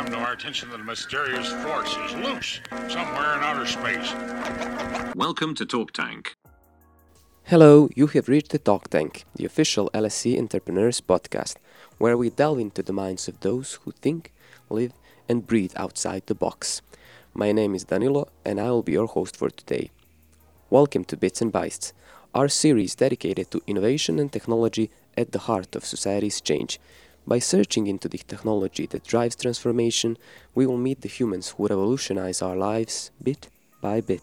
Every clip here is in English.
come to our attention that a mysterious force is loose somewhere in outer space. Welcome to Talk Tank. Hello, you have reached the Talk Tank, the official LSE Entrepreneurs podcast, where we delve into the minds of those who think, live, and breathe outside the box. My name is Danilo, and I will be your host for today. Welcome to Bits and Bytes, our series dedicated to innovation and technology at the heart of society's change. By searching into the technology that drives transformation, we will meet the humans who revolutionize our lives bit by bit.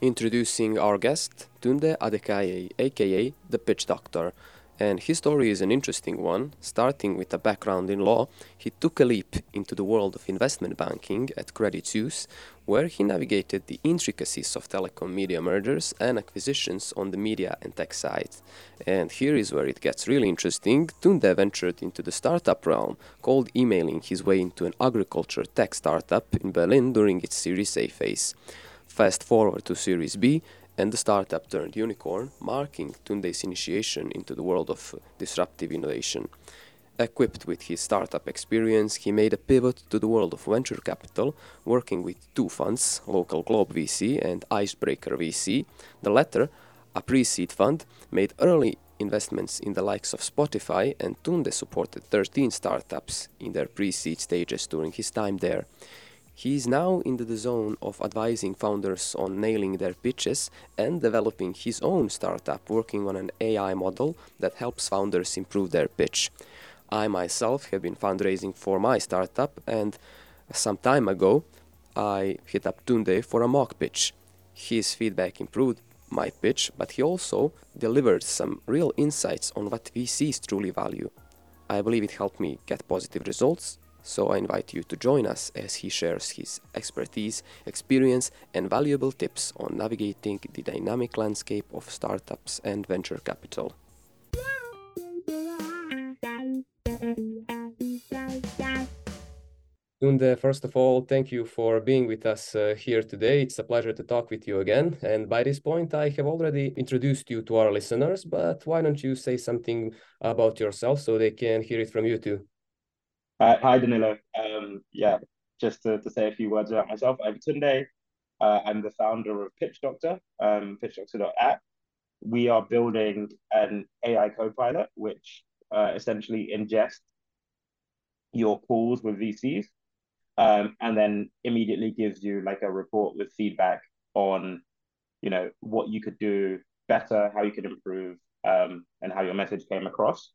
Introducing our guest, Tunde Adekeye, aka the Pitch Doctor. And his story is an interesting one. Starting with a background in law, he took a leap into the world of investment banking at Credit Suisse, where he navigated the intricacies of telecom media mergers and acquisitions on the media and tech side. And here is where it gets really interesting. Tunde ventured into the startup realm, cold emailing his way into an agriculture tech startup in Berlin during its Series A phase. Fast forward to Series B, and the startup turned unicorn, marking Tunde's initiation into the world of disruptive innovation. Equipped with his startup experience, he made a pivot to the world of venture capital, working with two funds, Local Globe VC and Icebreaker VC. The latter, a pre seed fund, made early investments in the likes of Spotify, and Tunde supported 13 startups in their pre seed stages during his time there. He is now in the zone of advising founders on nailing their pitches and developing his own startup working on an AI model that helps founders improve their pitch. I myself have been fundraising for my startup, and some time ago I hit up Tunde for a mock pitch. His feedback improved my pitch, but he also delivered some real insights on what VCs truly value. I believe it helped me get positive results so I invite you to join us as he shares his expertise, experience, and valuable tips on navigating the dynamic landscape of startups and venture capital. Tunde, first of all, thank you for being with us uh, here today. It's a pleasure to talk with you again. And by this point, I have already introduced you to our listeners, but why don't you say something about yourself so they can hear it from you too? Uh, hi, Danilo. Um, yeah, just to, to say a few words about myself. I'm Tunde. Uh, I'm the founder of Pitch Doctor, um, pitchdoctor.app. We are building an AI co-pilot, which uh, essentially ingests your calls with VCs um, and then immediately gives you like a report with feedback on, you know, what you could do better, how you could improve, um, and how your message came across.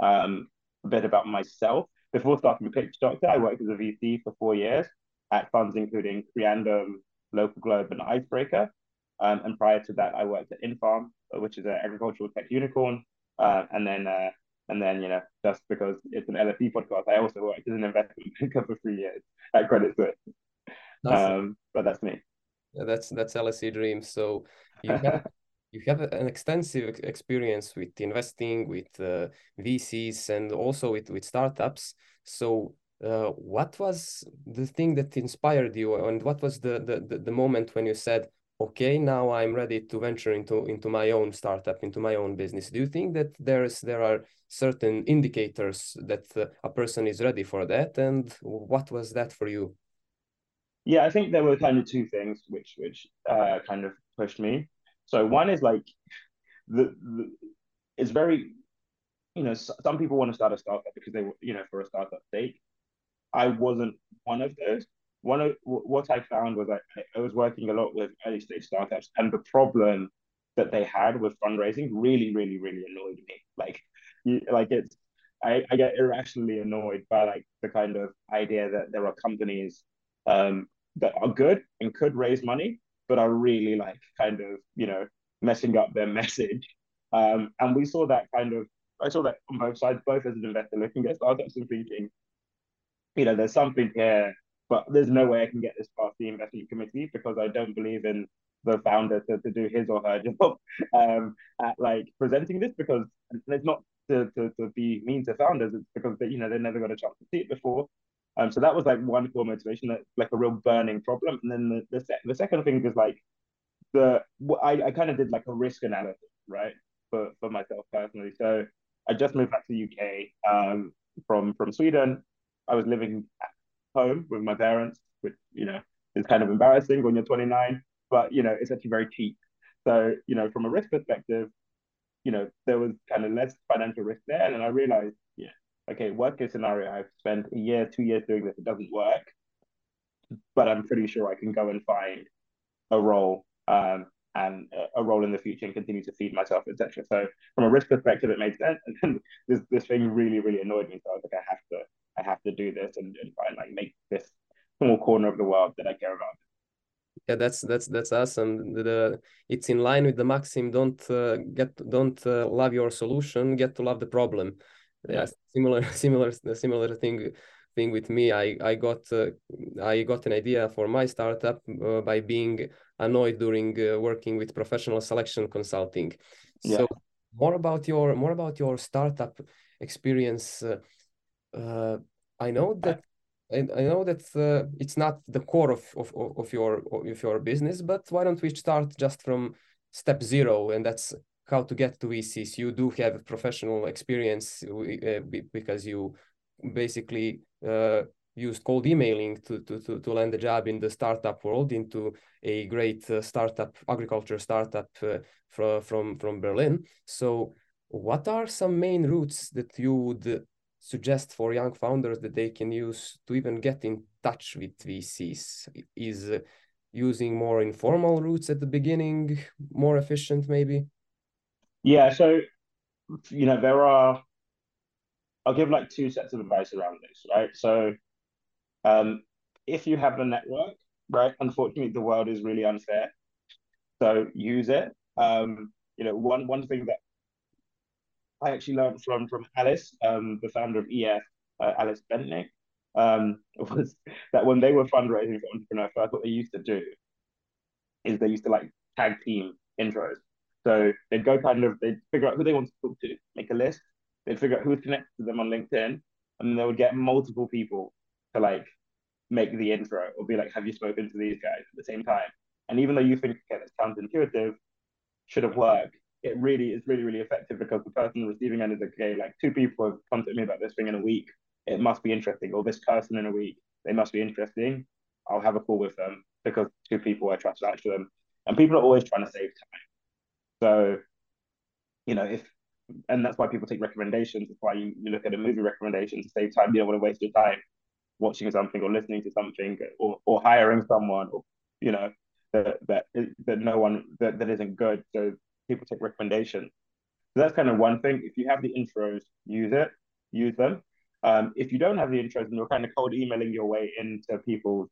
Um, a bit about myself. Before starting with Pitch Doctor, I worked as a VC for four years at funds including Creandum, Local Globe, and Icebreaker. Um, and prior to that, I worked at Infarm, which is an agricultural tech unicorn. Uh, and then, uh, and then you know, just because it's an LSE podcast, I also worked as an investment banker for three years at Credit Suisse. Um, but that's me. Yeah, that's that's LSE dreams. So you have you have an extensive experience with investing, with uh, VCs, and also with with startups. So, uh, what was the thing that inspired you, and what was the, the the moment when you said, "Okay, now I'm ready to venture into into my own startup, into my own business"? Do you think that there's there are certain indicators that uh, a person is ready for that, and what was that for you? Yeah, I think there were kind of two things which which uh, kind of pushed me. So one is like the, the it's very you know some people want to start a startup because they you know for a startup sake. I wasn't one of those. One of what I found was I, I was working a lot with early stage startups, and the problem that they had with fundraising really, really, really annoyed me. Like, you, like it's I, I get irrationally annoyed by like the kind of idea that there are companies um, that are good and could raise money, but are really like kind of you know messing up their message. Um, and we saw that kind of I saw that on both sides, both as an investor looking at startups and thinking, you know, there's something here, but there's no way I can get this past the investment committee because I don't believe in the founder to, to do his or her job um, at like presenting this because it's not to, to, to be mean to founders, it's because they, you know, they never got a chance to see it before. Um, so that was like one core motivation, that like a real burning problem. And then the the, the second thing is like the I, I kind of did like a risk analysis, right, for for myself personally. So I just moved back to the UK um, from from Sweden. I was living at home with my parents, which you know is kind of embarrassing when you're 29, but you know it's actually very cheap. So you know from a risk perspective, you know there was kind of less financial risk there, and I realized, okay, worst case scenario, I've spent a year, two years doing this, it doesn't work, but I'm pretty sure I can go and find a role um, and a role in the future and continue to feed myself, etc. So from a risk perspective, it made sense. And then this this thing really, really annoyed me. So I was like, I have to, I have to do this and, and try and like make this small corner of the world that I care about. Yeah, that's that's that's awesome. The, the it's in line with the maxim: don't uh, get, don't uh, love your solution, get to love the problem. Yeah, similar, similar, similar thing thing with me. I I got uh, I got an idea for my startup uh, by being annoyed during uh, working with professional selection consulting. Yeah. So more about your more about your startup experience. Uh, uh, I know that I, I know that uh, it's not the core of, of, of your of your business, but why don't we start just from step zero, and that's how to get to VCs. You do have professional experience uh, because you basically uh, used cold emailing to, to, to, to land a job in the startup world into a great uh, startup, agriculture startup uh, from, from, from Berlin. So what are some main routes that you would suggest for young founders that they can use to even get in touch with VCs? Is uh, using more informal routes at the beginning more efficient maybe? Yeah, so, you know, there are I'll give like two sets of advice around this, right? So um, if you have a network, right, unfortunately, the world is really unfair. So use it. Um, you know, one one thing that I actually learned from from Alice, um, the founder of EF, uh, Alice Bentinck, um, was that when they were fundraising for Entrepreneur First, what they used to do is they used to like tag team intros. So they'd go kind of, they'd figure out who they want to talk to, make a list, they'd figure out who's connected to them on LinkedIn, and then they would get multiple people to like make the intro or be like, have you spoken to these guys at the same time? And even though you think okay, sounds counterintuitive, should have worked, it really is really, really effective because the person receiving end is like, okay, like two people have contacted me about this thing in a week. It must be interesting. Or this person in a week, they must be interesting. I'll have a call with them because two people I trust vouch them. And people are always trying to save time. So, you know, if and that's why people take recommendations. That's why you, you look at a movie recommendation to save time. You don't want to waste your time watching something or listening to something or, or hiring someone or you know that that that no one that, that isn't good. So people take recommendations. So that's kind of one thing. If you have the intros use it. Use them. Um, if you don't have the intros and you're kind of cold emailing your way into people's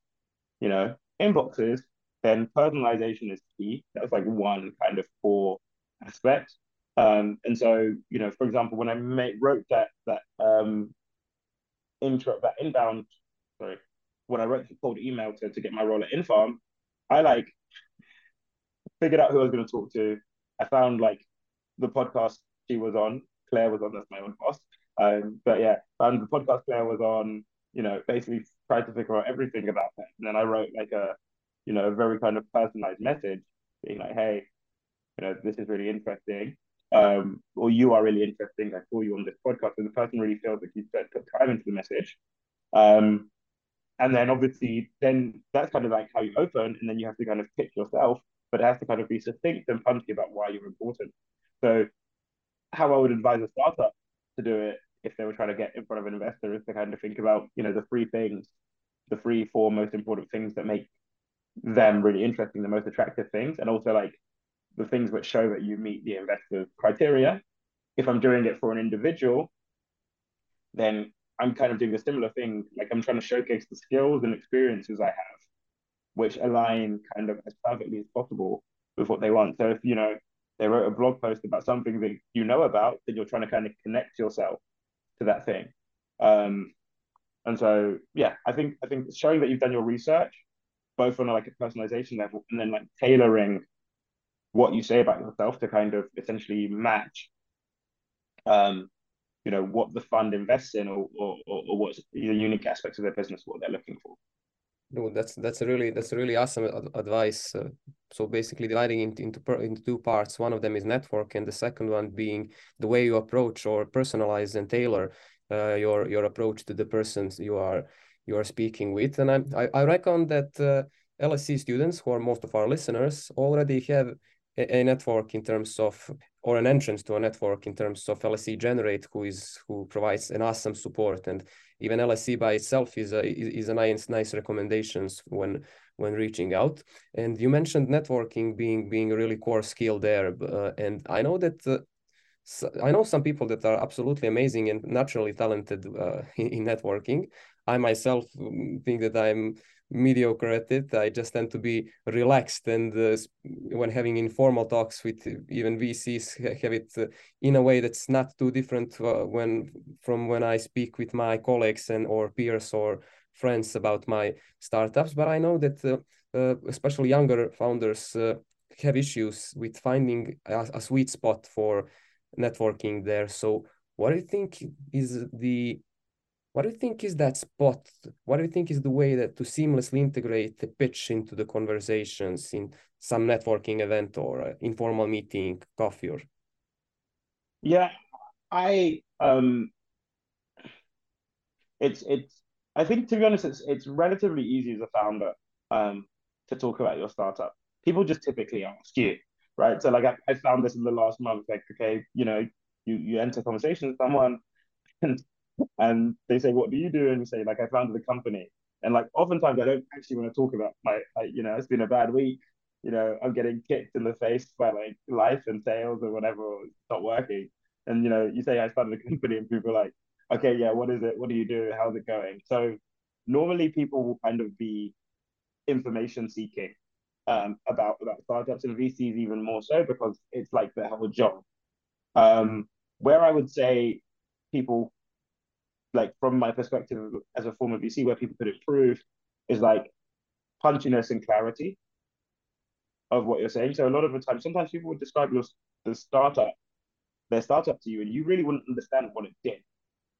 you know inboxes then personalization is key that's like one kind of core aspect um, and so you know for example when i made, wrote that that um, intro that inbound sorry when I wrote the cold email to, to get my role at Infarm, I like figured out who I was going to talk to. I found like the podcast she was on, Claire was on, that's my own boss. Um, but yeah, found the podcast Claire was on, you know, basically tried to figure out everything about that. And then I wrote like a, you know, a very kind of personalized message being like, hey, you know, this is really interesting. Um, or you are really interesting. I saw you on this podcast, and the person really feels like you put time into the message. Um, and then obviously, then that's kind of like how you open, and then you have to kind of pitch yourself, but it has to kind of be succinct and punchy about why you're important. So, how I would advise a startup to do it if they were trying to get in front of an investor is to kind of think about, you know, the three things, the three, four most important things that make them really interesting, the most attractive things, and also like the things which show that you meet the investor's criteria. If I'm doing it for an individual, then I'm kind of doing a similar thing. Like I'm trying to showcase the skills and experiences I have, which align kind of as perfectly as possible with what they want. So if you know they wrote a blog post about something that you know about, then you're trying to kind of connect yourself to that thing. Um, and so yeah, I think I think showing that you've done your research, both on a, like a personalization level, and then like tailoring what you say about yourself to kind of essentially match um, you know what the fund invests in or or, or what's the unique aspects of their business what they're looking for no, that's that's really that's really awesome advice. Uh, so basically, dividing into into, per, into two parts. One of them is network, and the second one being the way you approach or personalize and tailor uh, your your approach to the persons you are you are speaking with. And I, I, I reckon that uh, LSE students, who are most of our listeners, already have a, a, network in terms of, or an entrance to a network in terms of LSE Generate, who is who provides an awesome support. And even LSE by itself is a is a nice nice recommendations when when reaching out. And you mentioned networking being being a really core skill there. Uh, and I know that. Uh, I know some people that are absolutely amazing and naturally talented uh, in, networking. I myself mm, think that I'm mediocre at it. I just tend to be relaxed, and uh, when having informal talks with even VCs, have it uh, in a way that's not too different uh, when from when I speak with my colleagues and or peers or friends about my startups. But I know that uh, uh, especially younger founders uh, have issues with finding a, a sweet spot for networking there. So, what do you think is the what do you think is that spot? What do you think is the way that to seamlessly integrate the pitch into the conversations in some networking event or informal meeting, coffee or? Yeah, I um, it's it's. I think to be honest, it's it's relatively easy as a founder um to talk about your startup. People just typically ask you, right? So like I, I found this in the last month. Like okay, you know, you you enter conversation with someone, and and they say, "What do you do?" And you say, "Like I founded a company." And like oftentimes, I don't actually want to talk about my, like, you know, it's been a bad week. You know, I'm getting kicked in the face by like life and sales or whatever. Or it's not working. And you know, you say I started a company, and people are like, "Okay, yeah, what is it? What do you do? How's it going?" So normally, people will kind of be information seeking um, about about startups and VCs even more so because it's like their whole job. Um, where I would say people like from my perspective as a former VC, where people could improve is like punchiness and clarity of what you're saying. So a lot of the time, sometimes people would describe your the startup, their startup to you, and you really wouldn't understand what it did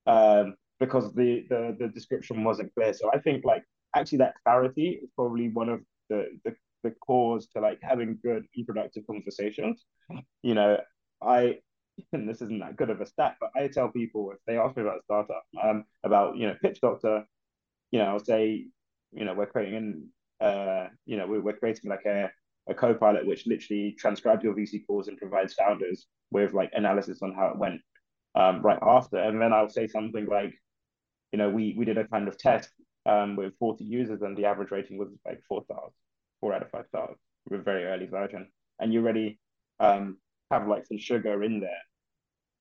um, because the, the the description wasn't clear. So I think like actually that clarity is probably one of the the, the cause to like having good and productive conversations. You know, I and this isn't that good of a stat, but I tell people if they ask me about a startup, um, about you know Pitch Doctor, you know, I'll say, you know, we're creating, uh, you know, we're, we're creating like a a co-pilot which literally transcribes your VC calls and provides founders with like analysis on how it went um, right after, and then I'll say something like, you know, we we did a kind of test um, with 40 users and the average rating was like four stars, four out of five stars. With a very early version, and you already um, have like some sugar in there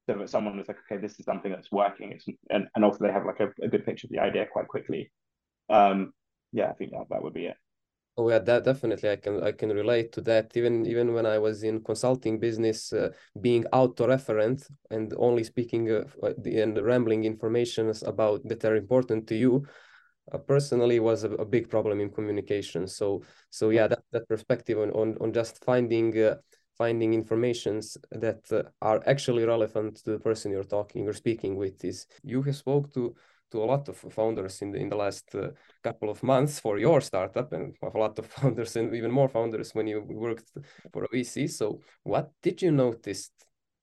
so that someone is like, okay, this is something that's working. It's, and, and also they have like a, a good picture of the idea quite quickly. Um, yeah, I think that, that would be it. Oh yeah, that definitely I can I can relate to that. Even even when I was in consulting business, uh, being auto-referent and only speaking uh, the, and rambling informations about that are important to you, uh, personally was a, a, big problem in communication. So so yeah, that, that perspective on on on just finding uh, finding informations that uh, are actually relevant to the person you're talking or speaking with is you have spoke to to a lot of founders in the in the last uh, couple of months for your startup and a lot of founders and even more founders when you worked for a VC so what did you notice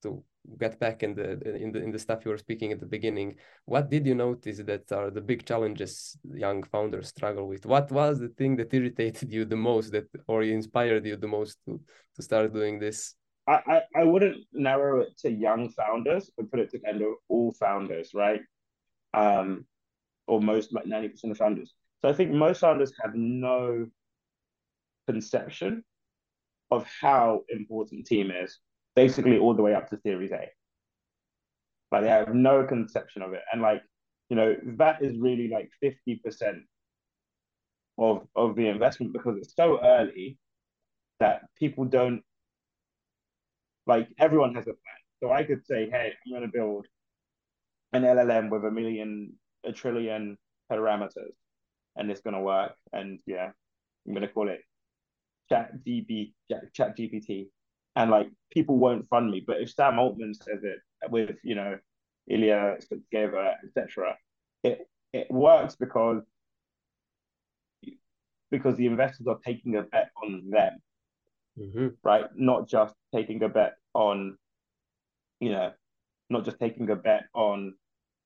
to get back in the in the in the stuff you were speaking at the beginning what did you notice that are the big challenges young founders struggle with? What was the thing that irritated you the most that or inspired you the most to to start doing this? I, I, I wouldn't narrow it to young founders but put it to kind of all founders right? Um or most like 90% of founders. So i think most founders have no conception of how important team is basically all the way up to Series A. Like they have no conception of it, and like you know that is really like fifty percent of of the investment because it's so early that people don't like everyone has a plan. So I could say, hey, I'm to build an LLM with a million, a trillion parameters, and it's going to work. And yeah, I'm to call it Chat GB, Chat GPT, and like people won't fund me. But if Sam Altman says it with you know Ilya Sutskever, etc., it it works because because the investors are taking a bet on them, mm-hmm. right? Not just taking a bet on, you know, not just taking a bet on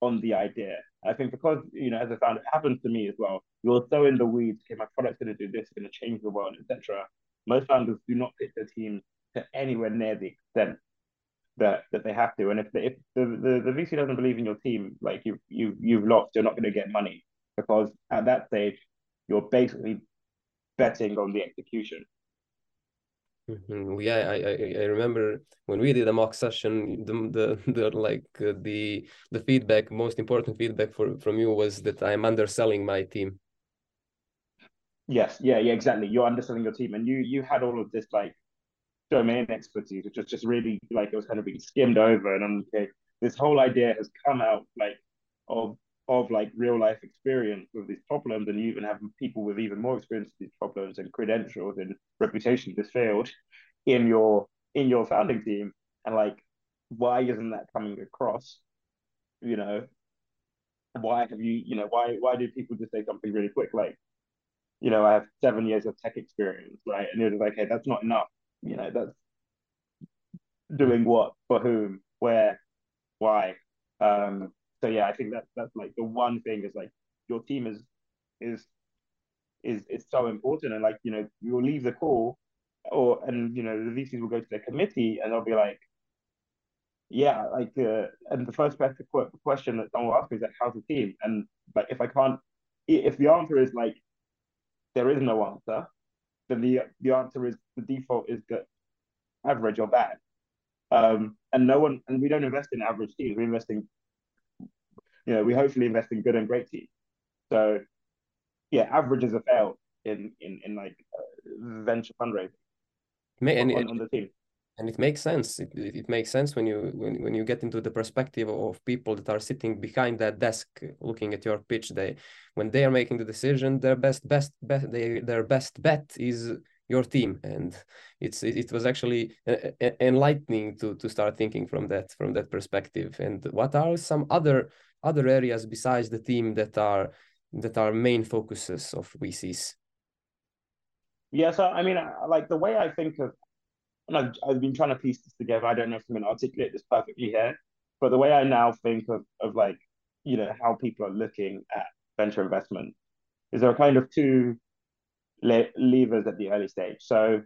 on the idea. I think because you know, as a founder, it happens to me as well. You're so in the weeds. Okay, my product's going to do this, going to change the world, etc. Most founders do not pitch their team anywhere near the extent that that they have to. And if the, if the, the, the VC doesn't believe in your team, like you you you've lost, you're not going to get money because at that stage you're basically betting on the execution. Mm-hmm. Yeah, I, I I remember when we did a mock session, the the, the like uh, the the feedback, most important feedback for from you was that I'm underselling my team. Yes, yeah, yeah, exactly. You're underselling your team, and you you had all of this like domain expertise, which was just really like it was kind of being skimmed over, and I'm okay. This whole idea has come out like of of like real life experience with these problems, and you even have people with even more experience with these problems and credentials and reputation in this field in your in your founding team, and like why isn't that coming across? You know, why have you you know why why do people just say something really quick like you know I have seven years of tech experience right and you're just like hey that's not enough you know that's doing what for whom where why. Um so yeah i think that's that's like the one thing is like your team is is is is so important. And like you know you'll leave the call or and you know the VCs will go to the committee and they'll be like yeah like uh, and the first question that someone will ask me is like how's the team? And like if I can't if the answer is like there is no answer then the the answer is the default is that average or bad um and no one and we don't invest in average teams we invest in you know, we hopefully invest in good and great teams. So, yeah, averages are failed in in in like uh, venture fundraising and on, on, the team. And it makes sense. It, it makes sense when you when, when you get into the perspective of people that are sitting behind that desk looking at your pitch. They when they are making the decision, their best best best they, their best bet is your team and it's it, it was actually uh, uh, enlightening to to start thinking from that from that perspective and what are some other other areas besides the team that are that are main focuses of VCs? Yeah, so I mean, uh, like the way I think of, and I've, I've been trying to piece this together. I don't know if I'm going to articulate this perfectly here, but the way I now think of of like you know how people are looking at venture investment is there are kind of two le- levers at the early stage. So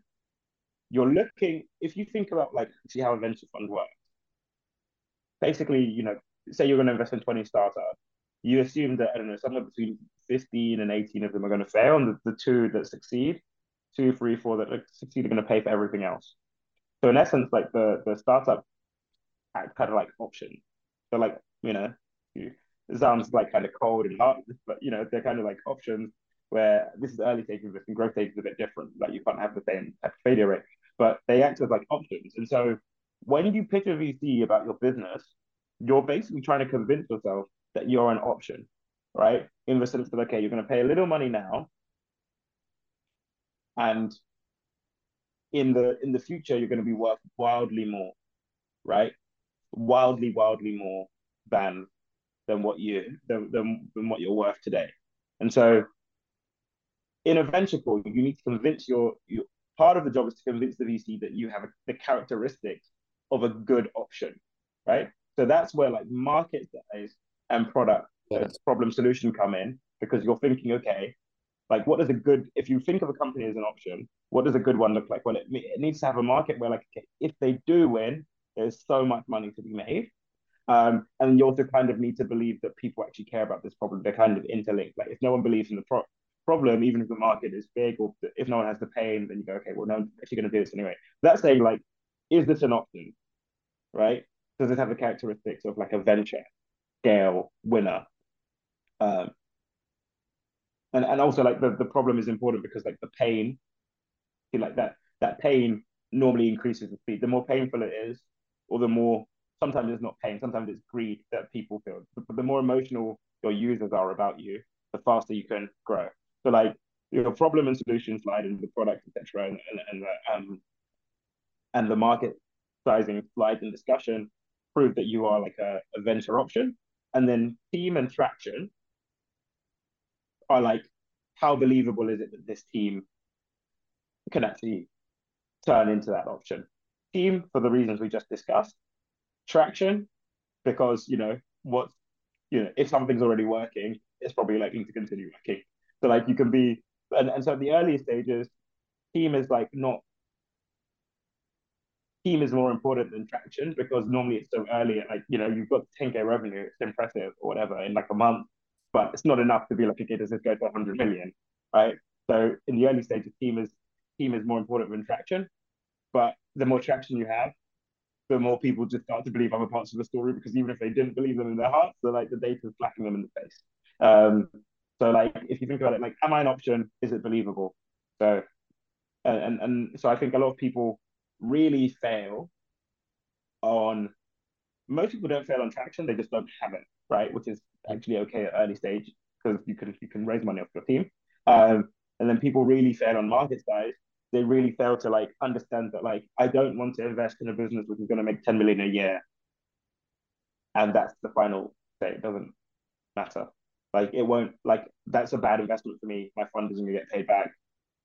you're looking if you think about like see how a venture fund works. Basically, you know, say you're going to invest in 20 startups, you assume that, I don't know, somewhere between 15 and 18 of them are going to fail, and the, the two that succeed, two, three, four that succeed are going to pay for everything else. So in essence, like the, the startup act kind of like options. So like, you know, it sounds like kind of cold and hard, but you know, they're kind of like options where this is early stage investing, growth stage is a bit different. Like you can't have the same failure rate, but they act as like options. And so when you pitch a VC about your business, you're basically trying to convince yourself that you're an option, right? In the sense that, okay, you're going to pay a little money now. And in the in the future, you're going to be worth wildly more, right? Wildly, wildly more than than what you than, than, than what you're worth today. And so in a venture call, you need to convince your, your part of the job is to convince the VC that you have a, the characteristics of a good option, right? So that's where like market size and product yeah. problem solution come in because you're thinking, okay, like what does a good if you think of a company as an option, what does a good one look like? Well, it, it needs to have a market where like okay, if they do win, there's so much money to be made. Um, and you also kind of need to believe that people actually care about this problem. They're kind of interlinked. Like if no one believes in the pro- problem, even if the market is big, or if no one has the pain, then you go, okay, well, no one's actually going to do this anyway. That's saying like, is this an option, right? does it have the characteristics of like a venture scale winner? Um, and and also like the, the problem is important because like the pain, like that that pain normally increases the speed. The more painful it is, or the more sometimes it's not pain, sometimes it's greed that people feel. But the more emotional your users are about you, the faster you can grow. So like your problem and solution slide and the product, etc., and and and the, um and the market sizing slide and discussion prove that you are like a, a venture option. And then team and traction are like, how believable is it that this team can actually turn into that option? Team, for the reasons we just discussed. Traction, because, you know, what, you know, if something's already working, it's probably likely to continue working. So like you can be, and, and so at the early stages, team is like not team is more important than traction because normally it's so early. Like you know, you've got 10k revenue, it's impressive or whatever in like a month, but it's not enough to be like, okay, does this go to 100 million, right? So in the early stages, team is team is more important than traction, but the more traction you have, the more people just start to believe other parts of the story because even if they didn't believe them in their hearts, so like the data is slapping them in the face. Um, so like if you think about it, like, am I an option? Is it believable? So and, and so I think a lot of people really fail on most people don't fail on traction, they just don't have it, right? Which is actually okay at early stage because you can you can raise money off your team. Um, and then people really fail on market size. They really fail to like understand that like I don't want to invest in a business which is going to make 10 million a year. And that's the final say. It doesn't matter. Like it won't like that's a bad investment for me. My fund isn't gonna get paid back.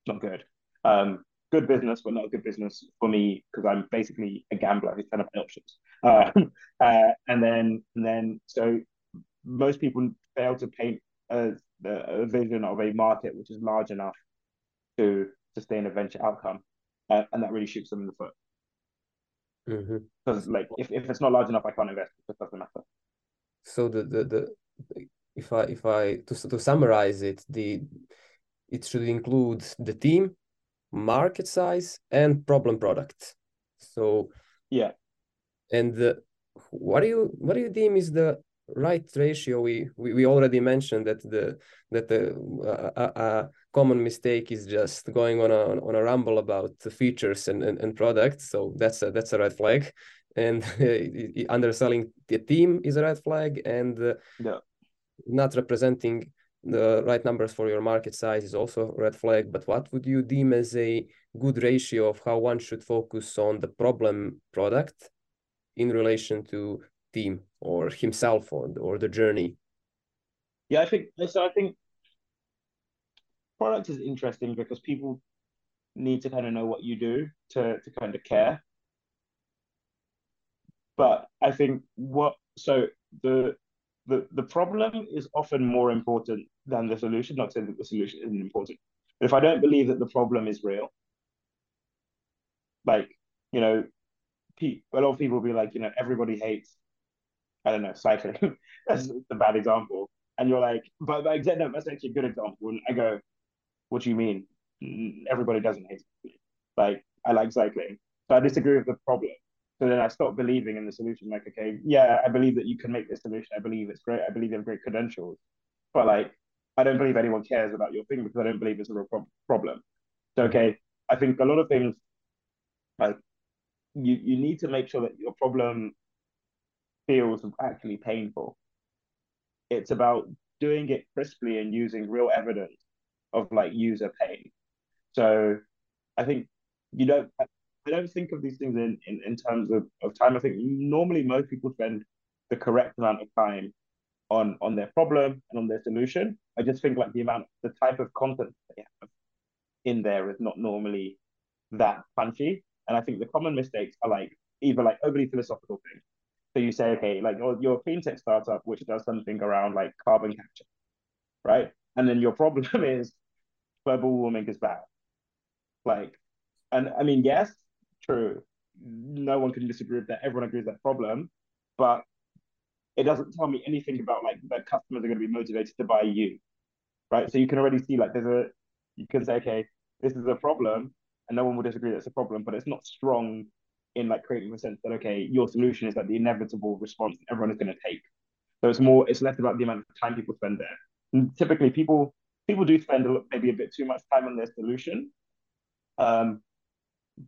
Not good. Um, good business, but not a good business for me because I'm basically a gambler who's trying to play options. Uh, uh, and then, and then, so most people fail to paint a, a, vision of a market which is large enough to sustain a venture outcome, uh, and that really shoots them in the foot. Because mm-hmm. like, if, if it's not large enough, I can't invest. It doesn't matter. So the the, the if I if I to to summarize it, the it should include the team market size and problem product so yeah and the, what do you what do you deem is the right ratio we we, we already mentioned that the that the uh, a, common mistake is just going on a on a rumble about the features and, and, and products. So that's a that's a red flag. And uh, underselling the team is a red flag and uh, yeah. not representing the right numbers for your market size is also a red flag. But what would you deem as a good ratio of how one should focus on the problem product in relation to team or himself or, or the journey yeah i think so i think product is interesting because people need to kind of know what you do to to kind of care but i think what so the the, the problem is often more important than the solution. Not saying that the solution isn't important. But if I don't believe that the problem is real, like, you know, a lot of people will be like, you know, everybody hates, I don't know, cycling. that's mm. a bad example. And you're like, but, but no, that's actually a good example. And I go, what do you mean? Everybody doesn't hate cycling. Like, I like cycling. So I disagree with the problem. So then I stop believing in the solution. Like, okay, yeah, I believe that you can make this solution. I believe it's great. I believe you have great credentials. But like, I don't believe anyone cares about your thing because I don't believe it's a real pro- problem. So okay, I think a lot of things like you you need to make sure that your problem feels actually painful. It's about doing it crisply and using real evidence of like user pain. So I think you don't I don't think of these things in, in, in terms of, of time. I think normally most people spend the correct amount of time on on their problem and on their solution. I just think like the amount, the type of content they have in there is not normally that punchy. And I think the common mistakes are like either like overly philosophical things. So you say, okay, like you're, clean tech startup which does something around like carbon capture, right? And then your problem is global warming is bad. Like, and I mean, yes, true. No one can disagree with that. Everyone agrees that problem, but it doesn't tell me anything about like that customers are going to be motivated to buy you, right? So you can already see like there's a you can say okay, this is a problem, and no one will disagree that's a problem, but it's not strong in like creating the sense that okay, your solution is like the inevitable response everyone is going to take. So it's more, it's less about the amount of time people spend there. And typically, people people do spend a, maybe a bit too much time on their solution, um,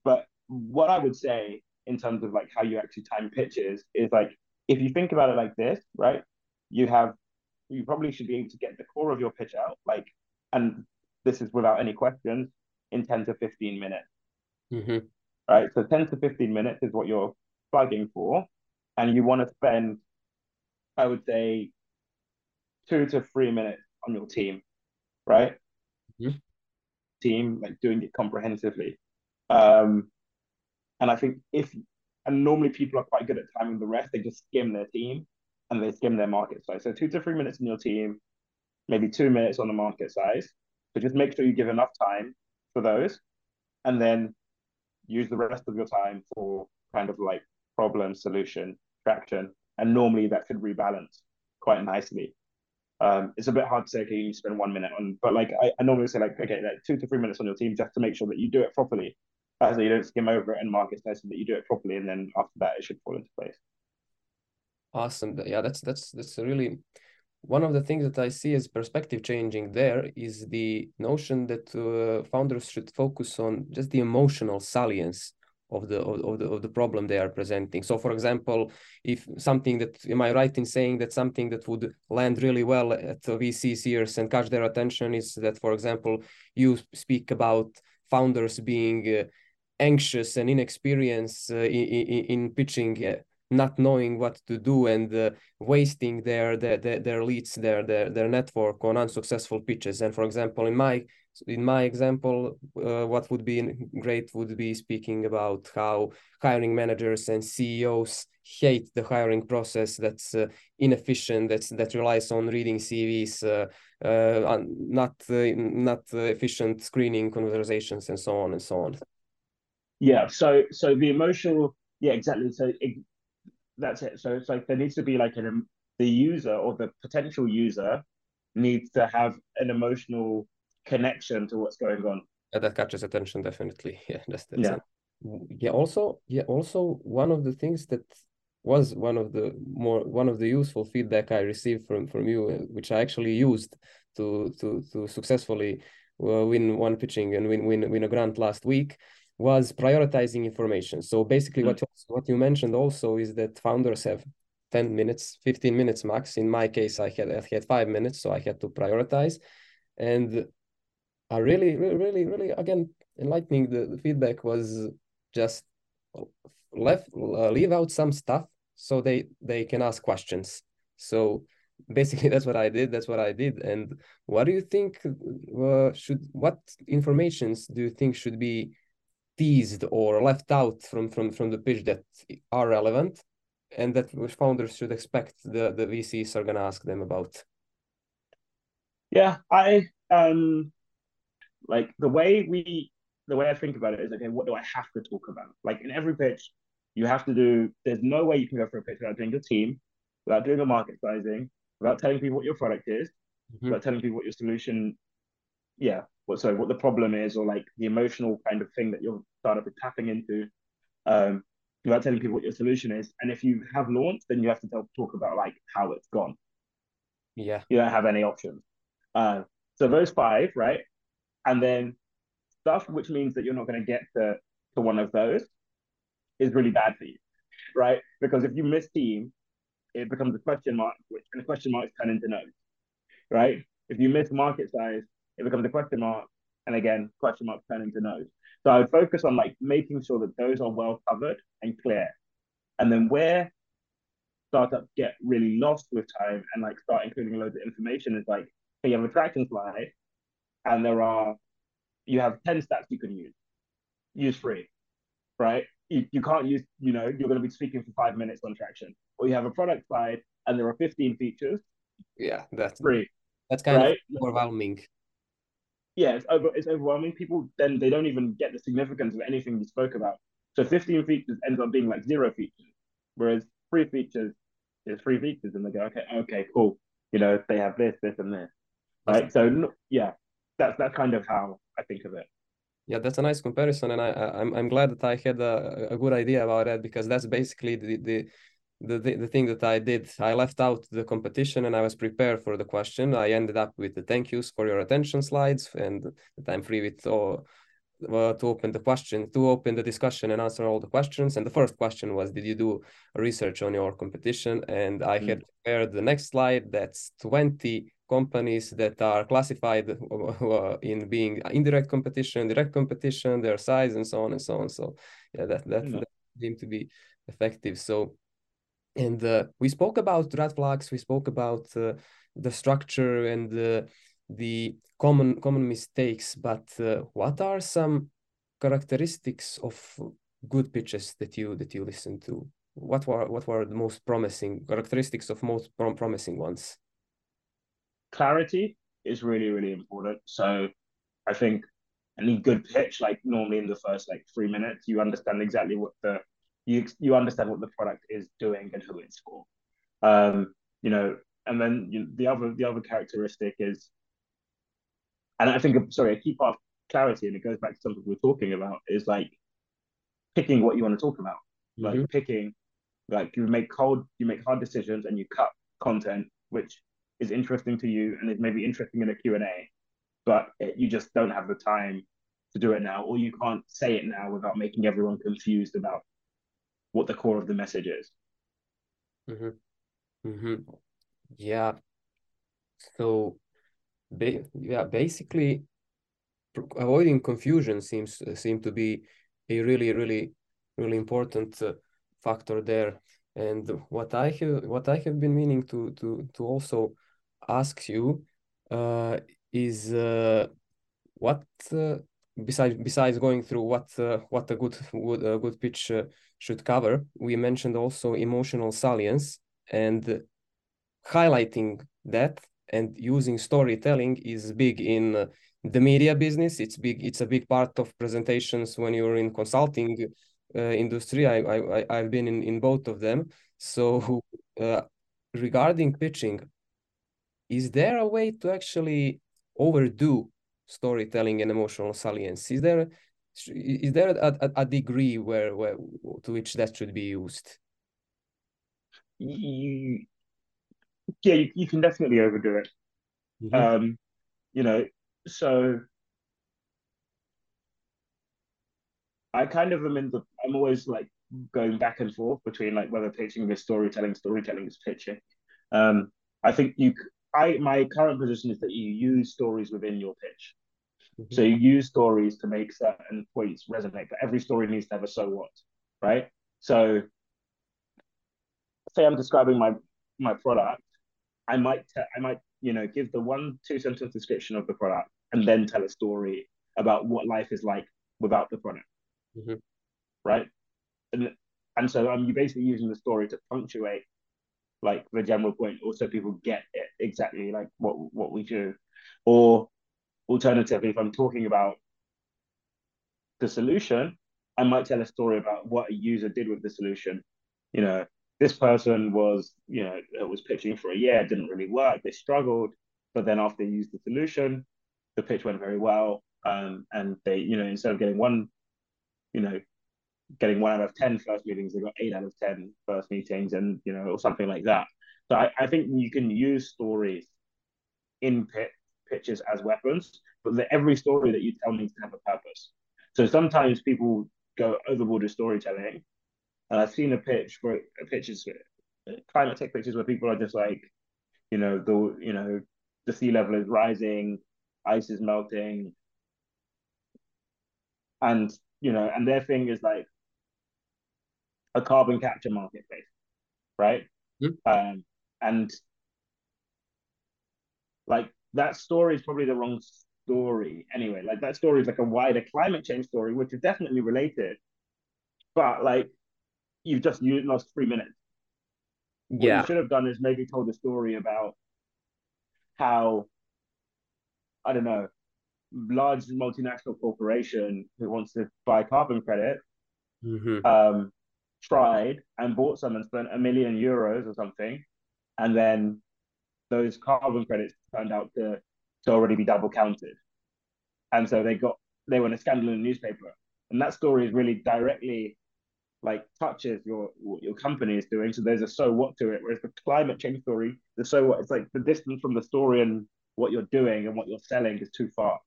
but what I would say in terms of like how you actually time pitches is like if you think about it like this, right? You have you probably should be able to get the core of your pitch out, like, and this is without any questions, in 10 to 15 minutes. Mm-hmm. Right. So 10 to 15 minutes is what you're plugging for. And you want to spend, I would say, two to three minutes on your team, right? Mm-hmm. Team, like doing it comprehensively. Um, and I think if and normally people are quite good at timing the rest, they just skim their team and they skim their market size. So two to three minutes in your team, maybe two minutes on the market size. So just make sure you give enough time for those, and then use the rest of your time for kind of like problem solution traction. And normally that could rebalance quite nicely. Um, it's a bit hard to say, okay, you spend one minute on, but like I, I normally say, like, okay, like two to three minutes on your team just to make sure that you do it properly. Uh, so you don't skim over it and market size, so that you do it properly. And then after that, it should fall into place. Awesome. Yeah, that's that's that's a really one of the things that I see as perspective changing there is the notion that uh, founders should focus on just the emotional salience of the of, the of the problem they are presenting. So, for example, if something that am I right in saying that something that would land really well at VC's ears and catch their attention is that, for example, you speak about founders being uh, anxious and inexperienced uh, in, in, in pitching uh, not knowing what to do and uh, wasting their, their their leads their, their their network on unsuccessful pitches. And for example in my in my example uh, what would be great would be speaking about how hiring managers and ceos hate the hiring process that's uh, inefficient that's that relies on reading cvs uh, uh, not uh, not efficient screening conversations and so on and so on. Yeah so so the emotional yeah exactly. So that's it. So it's like there needs to be like an the user or the potential user needs to have an emotional connection to what's going on. Yeah, that catches attention definitely. Yeah, that's, that's yeah. Yeah. Also, yeah. Also, one of the things that was one of the more one of the useful feedback I received from from you, uh, which I actually used to to to successfully uh, win one pitching and win win win a grant last week was prioritizing information. So basically, mm. what what you mentioned also is that founders have 10 minutes, 15 minutes max. In my case, I had I had five minutes, so I had to prioritize. And I really, really, really, really again enlightening. The, the feedback was just left uh, leave out some stuff so they they can ask questions. So basically that's what i did that's what i did and what do you think uh, should what informations do you think should be teased or left out from from from the pitch that are relevant and that founders should expect the the VCs are going to ask them about? Yeah, I um like the way we the way I think about it is okay, what do I have to talk about? Like in every pitch, you have to do. There's no way you can go for a pitch without doing your team, without doing a market sizing, without telling people what your product is, mm-hmm. without telling people what your solution yeah, what sorry, what the problem is, or like the emotional kind of thing that your startup is tapping into. Um, without telling people what your solution is. And if you have launched, then you have to tell, talk about like how it's gone. Yeah. You don't have any options. Uh, so those five, right? And then stuff which means that you're not going to get to, to one of those is really bad for you, right? Because if you miss team, it becomes a question mark, which and a question marks turn into no's, right? If you miss market size, it becomes a question mark. And again, question marks turn into no's. So I would focus on like making sure that those are well covered and clear. And then where startups get really lost with time and like start including loads of information is like, hey, you have a traction slide and there are, you have 10 stats you can use. Use free, right? You, you can't use, you know, you're going to be speaking for five minutes on traction. Or you have a product slide and there are 15 features. Yeah, that's free. That's kind right? of overwhelming yeah, it's over it's overwhelming. People then they don't even get the significance of anything we spoke about. So 15 features ends up being like zero features, whereas three features is three features, and they go, okay, okay, cool. You know, they have this, this, and this, right? So yeah, that's that's kind of how I think of it. Yeah, that's a nice comparison, and I, I I'm I'm glad that I had a, a good idea about that because that's basically the the the, the, the thing that I did, I left out the competition and I was prepared for the question. I ended up with the thank yous for your attention slides and that I'm free with all, uh, to open the question, to open the discussion and answer all the questions. And the first question was, did you do research on your competition? And I mm. had prepared the next slide. That's 20 companies that are classified uh, in being indirect competition, direct competition, their size, and so on and so on. So yeah, that that, mm. that seemed to be effective. So and uh, we spoke about red flags we spoke about uh, the structure and the the common common mistakes but uh, what are some characteristics of good pitches that you that you listen to what were what were the most promising characteristics of most prom promising ones? Clarity is really really important. So I think any good pitch, like normally in the first like three minutes, you understand exactly what the you you understand what the product is doing and who it's for. Um, you know, and then you know, the other the other characteristic is, and I think sorry, a key part of clarity, and it goes back to something we are talking about, is like picking what you want to talk about, mm-hmm. like picking, like you make cold, you make hard decisions, and you cut content which is interesting to you and is maybe interesting in a Q and A, but it, you just don't have the time to do it now, or you can't say it now without making everyone confused about what the core of the message is. Mm-hmm. Mm-hmm. Yeah. So, ba- yeah, basically, avoiding confusion seems seem to be a really, really, really important uh, factor there. And what I have what I have been meaning to to to also ask you uh, is uh, what uh, besides besides going through what uh, what a good a good pitch uh, should cover, we mentioned also emotional salience and highlighting that and using storytelling is big in the media business. It's big it's a big part of presentations when you're in consulting uh, industry. I, I i've been in in both of them. So uh, regarding pitching is there a way to actually overdo storytelling and emotional salience is there is there a, a, a degree where, where to which that should be used you, yeah, you, you can definitely overdo it. Mm-hmm. Um, you know, so I kind of am in the. I'm always like going back and forth between like whether pitching is storytelling, storytelling is pitching. Um, I think you. I my current position is that you use stories within your pitch. Mm-hmm. So you use stories to make certain points resonate, but every story needs to have a so what, right? So say I'm describing my my product, I might te- I might you know give the one two sentence description of the product and then tell a story about what life is like without the product, mm-hmm. right? And and so I'm um, basically using the story to punctuate like the general point, also people get it exactly like what what we do, or alternatively, if I'm talking about the solution, I might tell a story about what a user did with the solution. You know, this person was, you know, was pitching for a year, didn't really work, they struggled, but then after they used the solution, the pitch went very well. Um, and they, you know, instead of getting one, you know, getting one out of 10 first meetings, they got eight out of 10 first meetings and, you know, or something like that. So I, I think you can use stories in pitch, pitches as weapons, but the, every story that you tell needs to have a purpose. So sometimes people go overboard with storytelling and I've seen a pitch where pitches uh, climate tech pitches where people are just like, you know, the you know, the sea level is rising, ice is melting, and you know, and their thing is like a carbon capture marketplace, right? Mm-hmm. Um, and like that story is probably the wrong story anyway. Like that story is like a wider climate change story, which is definitely related, but like you've just you lost three minutes. What yeah. you should have done is maybe told a story about how I don't know, large multinational corporation who wants to buy carbon credit mm-hmm. um, tried and bought some and spent a million euros or something, and then those carbon credits turned out to, to already be double counted, and so they got they were in a scandal in the newspaper, and that story is really directly like touches your what your company is doing. So there's a so what to it. Whereas the climate change story, the so what, it's like the distance from the story and what you're doing and what you're selling is too far.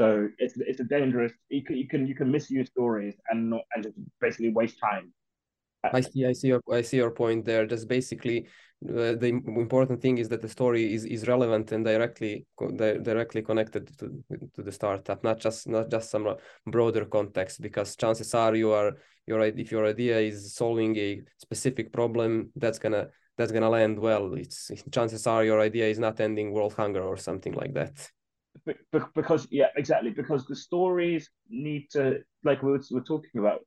So it's it's a dangerous. You can you can you can misuse stories and not and just basically waste time. I see. I see your. I see your point there. Just basically, uh, the important thing is that the story is, is relevant and directly directly connected to to the startup, not just not just some broader context. Because chances are you are your if your idea is solving a specific problem, that's gonna that's gonna land well. It's chances are your idea is not ending world hunger or something like that. Because yeah, exactly. Because the stories need to like we were, we are talking about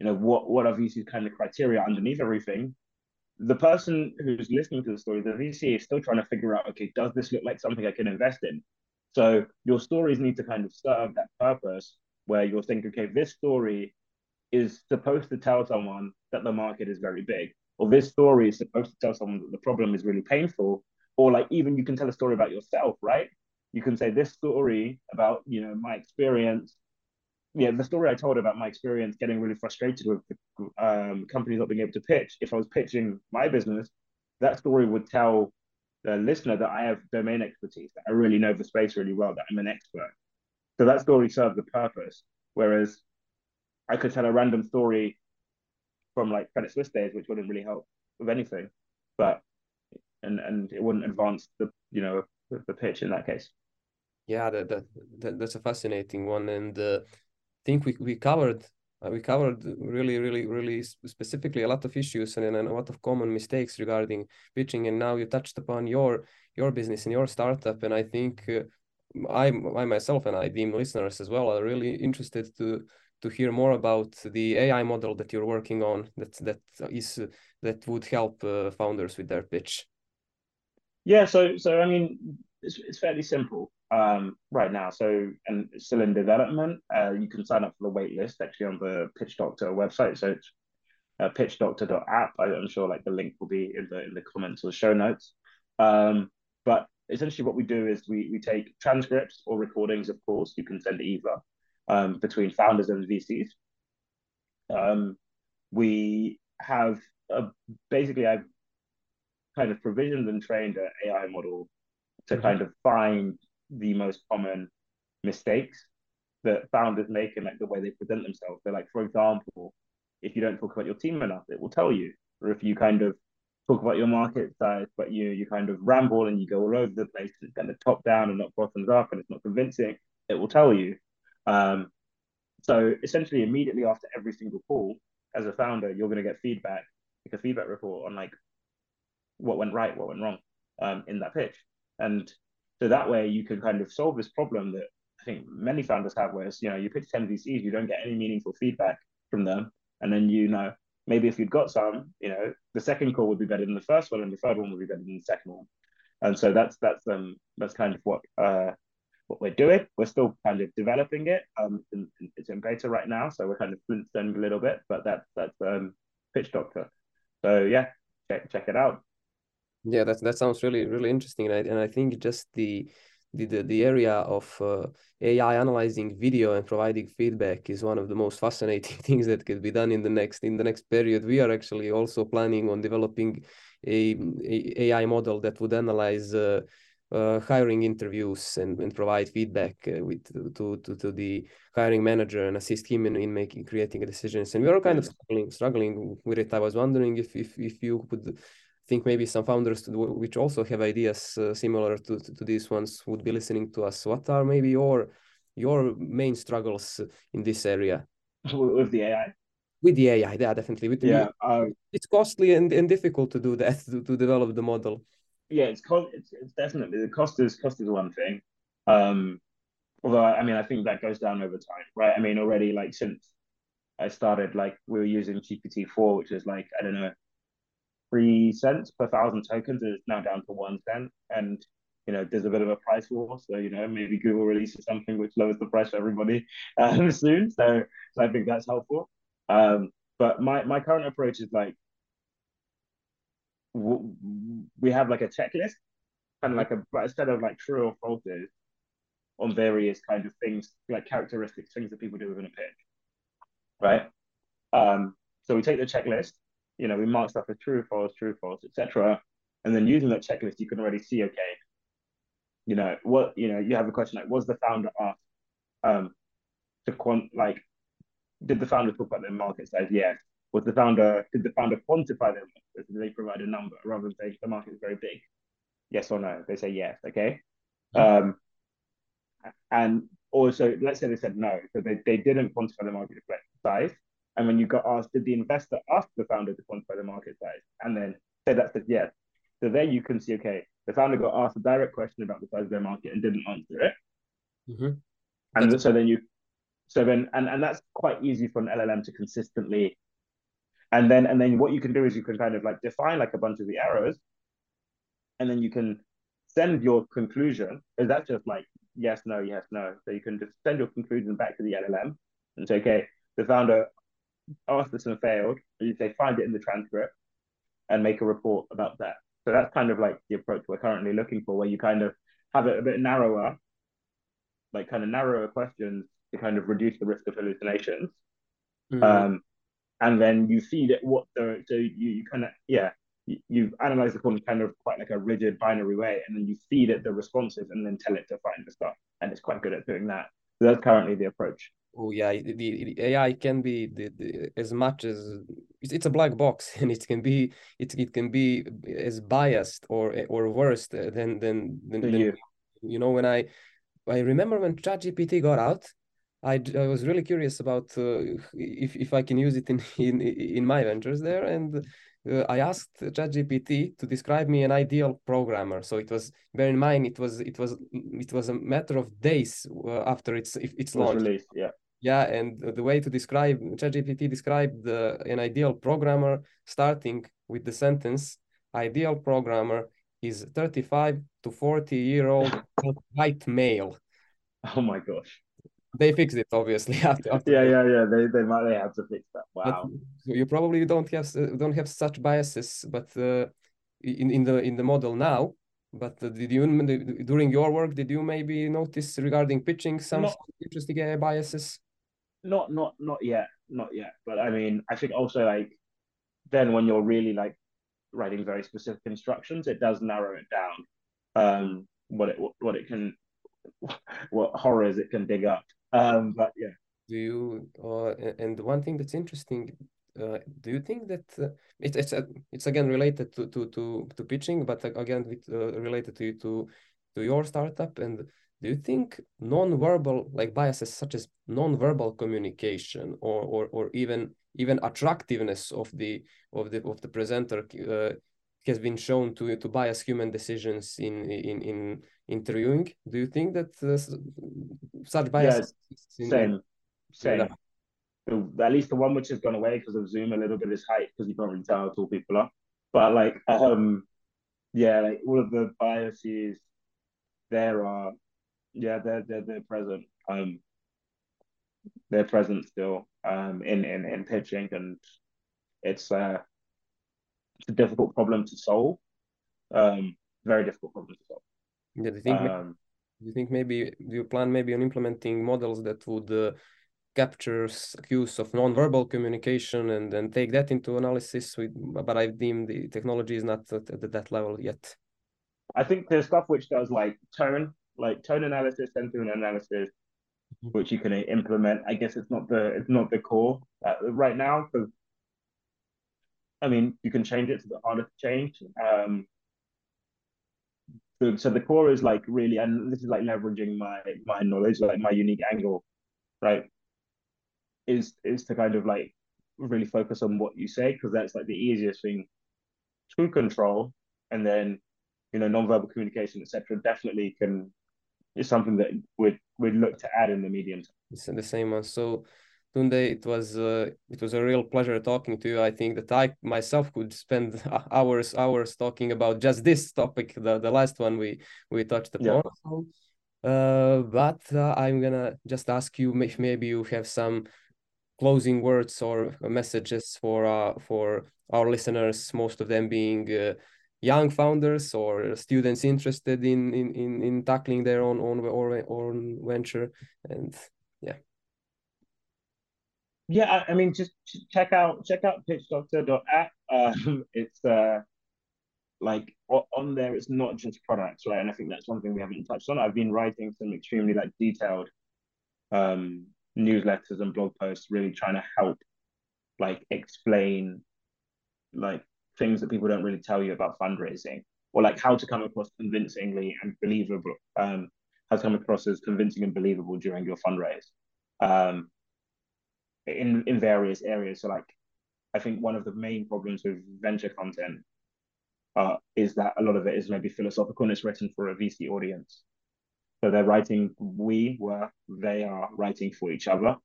you know, what what are VC's kind of criteria underneath everything? The person who's listening to the story, the VC is still trying to figure out, okay, does this look like something I can invest in? So your stories need to kind of serve that purpose where you're thinking, okay, this story is supposed to tell someone that the market is very big, or this story is supposed to tell someone that the problem is really painful, or like even you can tell a story about yourself, right? You can say this story about you know my experience. Yeah, the story I told about my experience getting really frustrated with the um, companies not being able to pitch. If I was pitching my business, that story would tell the listener that I have domain expertise, that I really know the space really well, that I'm an expert. So that story serves the purpose. Whereas I could tell a random story from like Credit Suisse days, which wouldn't really help with anything, but and and it wouldn't advance the you know the, pitch in that case. Yeah, that, that, that that's a fascinating one, and uh, think we we covered uh, we covered really really really specifically a lot of issues and, and a lot of common mistakes regarding pitching, and now you touched upon your your business and your startup, and I think. Uh, I, I myself and I deem listeners as well are really interested to to hear more about the AI model that you're working on that that is that would help uh, founders with their pitch. Yeah, so so I mean it's, it's fairly simple um, right now. So and it's still in development. Uh, you can sign up for the wait list actually on the Pitch Doctor website. So it's uh, pitchdoctor.app. I, I'm sure like the link will be in the in the comments or show notes. Um, but essentially what we do is we we take transcripts or recordings, of course, you can send either um, between founders and VCs. Um, we have a, basically I've kind of provisioned and trained an AI model to mm-hmm. kind of find the most common mistakes that founders make and like the way they present themselves. So like for example, if you don't talk about your team enough, it will tell you. Or if you kind of talk about your market size, but you you kind of ramble and you go all over the place, it's kind of top down and not bottoms up, and it's not convincing. It will tell you. Um, so essentially, immediately after every single call, as a founder, you're going to get feedback, like a feedback report on like what went right, what went wrong um, in that pitch, and so that way you can kind of solve this problem that I think many founders have, where it's, you know you pitch ten VCs, you don't get any meaningful feedback from them, and then you know maybe if you'd got some, you know, the second call would be better than the first one, and the third one would be better than the second one. And so that's that's um that's kind of what uh what we're doing. We're still kind of developing it. Um, it's in beta right now, so we're kind of flintstoning a little bit, but that's that's um Pitch Doctor. So yeah, check check it out. Yeah, that that sounds really really interesting, and I, and I think just the the, the, area of uh, AI analyzing video and providing feedback is one of the most fascinating things that could be done in the next in the next period. We are actually also planning on developing a, a AI model that would analyze uh, uh, hiring interviews and, and provide feedback uh, with to, to to the hiring manager and assist him in, in making creating decisions. And we are kind of struggling struggling with it. I was wondering if if if you could think maybe some founders which also have ideas uh, similar to, to, to these ones would be listening to us. What are maybe your your main struggles in this area with the AI? With the AI, yeah, definitely. With yeah, um, it's costly and, and difficult to do that to, to develop the model. Yeah, it's cost. It's, it's definitely the cost is cost is one thing. Um, although I, I mean, I think that goes down over time, right? I mean, already like since I started, like we were using GPT four, which is like I don't know three cents per thousand tokens is now down to one cent. And you know, there's a bit of a price war. So, you know, maybe Google releases something which lowers the price for everybody um, soon. So, so I think that's helpful. Um, but my, my current approach is like, we have like a checklist, kind of like a, instead of like true or falses on various kind of things, like characteristics, things that people do within a pitch. Right. Um, so we take the checklist you know, we mark stuff as true, false, true, false, etc. And then using that checklist, you can already see, okay, you know, what, you know, you have a question like, was the founder asked um, to quant, like, did the founder talk about their market size? Yes. Was the founder, did the founder quantify their market? Did they provide a number rather than saying the market is very big? Yes or no? They say yes, okay? Um, and also, let's say they said no, so they, they didn't quantify the market size, and when you got asked, did the investor ask the founder to quantify the market size? And then say that said yes. So there you can see, okay, the founder got asked a direct question about the size of their market and didn't answer it. Mm-hmm. And That's... so then you so then and and that's quite easy for an LLM to consistently and then and then what you can do is you can kind of like define like a bunch of the errors and then you can send your conclusion is that just like yes no yes no so you can just send your conclusion back to the llm and say okay the founder asked this and failed and you say find it in the transcript and make a report about that. So that's kind of like the approach we're currently looking for where you kind of have it a bit narrower like kind of narrower questions to kind of reduce the risk of hallucinations. Mm-hmm. um, and then you feed it what the so you, you kind of yeah you, you analyze the code kind of quite like a rigid binary way and then you feed it the responses and then tell it to find the stuff and it's quite good at doing that that's currently the approach oh yeah the, the ai can be the, the, as much as it's, it's a black box and it can be it, it can be as biased or or worse than than, than, than you. you know when i i remember when ChatGPT got out I, I was really curious about uh, if, if I can use it in, in, in my ventures there. And uh, I asked ChatGPT to describe me an ideal programmer. So it was, bear in mind, it was it was it was a matter of days uh, after its its launch. Released, yeah. Yeah, and the way to describe ChatGPT described an ideal programmer starting with the sentence: "Ideal programmer is 35 to 40 year old white male." Oh my gosh! They fixed it obviously after, after yeah yeah yeah. They they might they have to fix that. Wow. but you probably don't have don't have such biases but uh, in in the in the model now. But uh, did you during your work did you maybe notice regarding pitching some not, interesting biases? Not not not yet not yet. But i mean i think also like then when you're really like writing very specific instructions it does narrow it down um what it what it can what horrors it can dig up um, but yeah. Do you? Uh, and one thing that's interesting. Uh, do you think that uh, it, it's uh, it's again related to to to, to pitching, but again with, uh, related to to to your startup? And do you think non-verbal like biases such as non-verbal communication or or or even even attractiveness of the of the of the presenter uh, has been shown to to bias human decisions in in in interviewing. Do you think that uh, such bias? Yeah, same, same. At least the one which has gone away because of Zoom a little bit is height because you can't really tell how tall people are. But like, um, yeah, like all of the biases there are, yeah, they're they're they're present. Um, they're present still. Um, in in in pitching, and it's uh, it's a difficult problem to solve. Um, very difficult problem to solve. Yeah, do you think? Um, do you think maybe do you plan maybe on implementing models that would uh, capture cues of non-verbal communication and then take that into analysis? With, but I deem the technology is not at, at that level yet. I think there's stuff which does like tone, like tone analysis, sentiment analysis, mm-hmm. which you can implement. I guess it's not the it's not the core uh, right now because I mean you can change it. It's a bit harder to change. Um, so, so the core is like really, and this is like leveraging my my knowledge, like my unique angle, right? Is is to kind of like really focus on what you say because that's like the easiest thing to control, and then you know nonverbal communication, etc. Definitely can is something that we'd we'd look to add in the medium. It's the same one. So Tunde, it was uh, it was a real pleasure talking to you. I think that I myself could spend hours hours talking about just this topic, the, the last one we we touched upon. Yeah. Uh, but uh, I'm gonna just ask you if maybe you have some closing words or messages for uh, for our listeners, most of them being uh, young founders or students interested in in in, in tackling their own own or own venture and yeah yeah, I, mean, just check out check out pitchdoctor.app. Um, it's uh, like on there, it's not just products, right? And I think that's one thing we haven't touched on. I've been writing some extremely like detailed um, newsletters and blog posts, really trying to help like explain like things that people don't really tell you about fundraising, or like how to come across convincingly and believable. Um, how to come across as convincing and believable during your fundraise. Um, in in various areas. So like, I think one of the main problems with venture content uh, is that a lot of it is maybe philosophical and it's written for a VC audience. So they're writing we were, they are writing for each other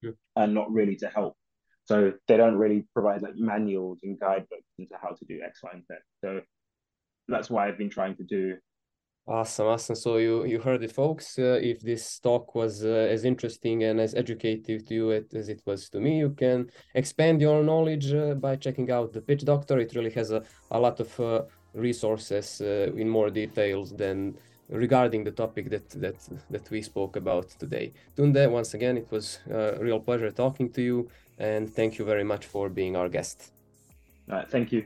Yeah. and not really to help. So they don't really provide like manuals and guidebooks into how to do X, Y, and Z. So that's why I've been trying to do Awesome, awesome. So you you heard it, folks. Uh, if this talk was uh, as interesting and as educative to you as it was to me, you can expand your knowledge uh, by checking out the Pitch Doctor. It really has a, a lot of uh, resources uh, in more details than regarding the topic that that that we spoke about today. Tunde, once again, it was a real pleasure talking to you, and thank you very much for being our guest. uh, thank you.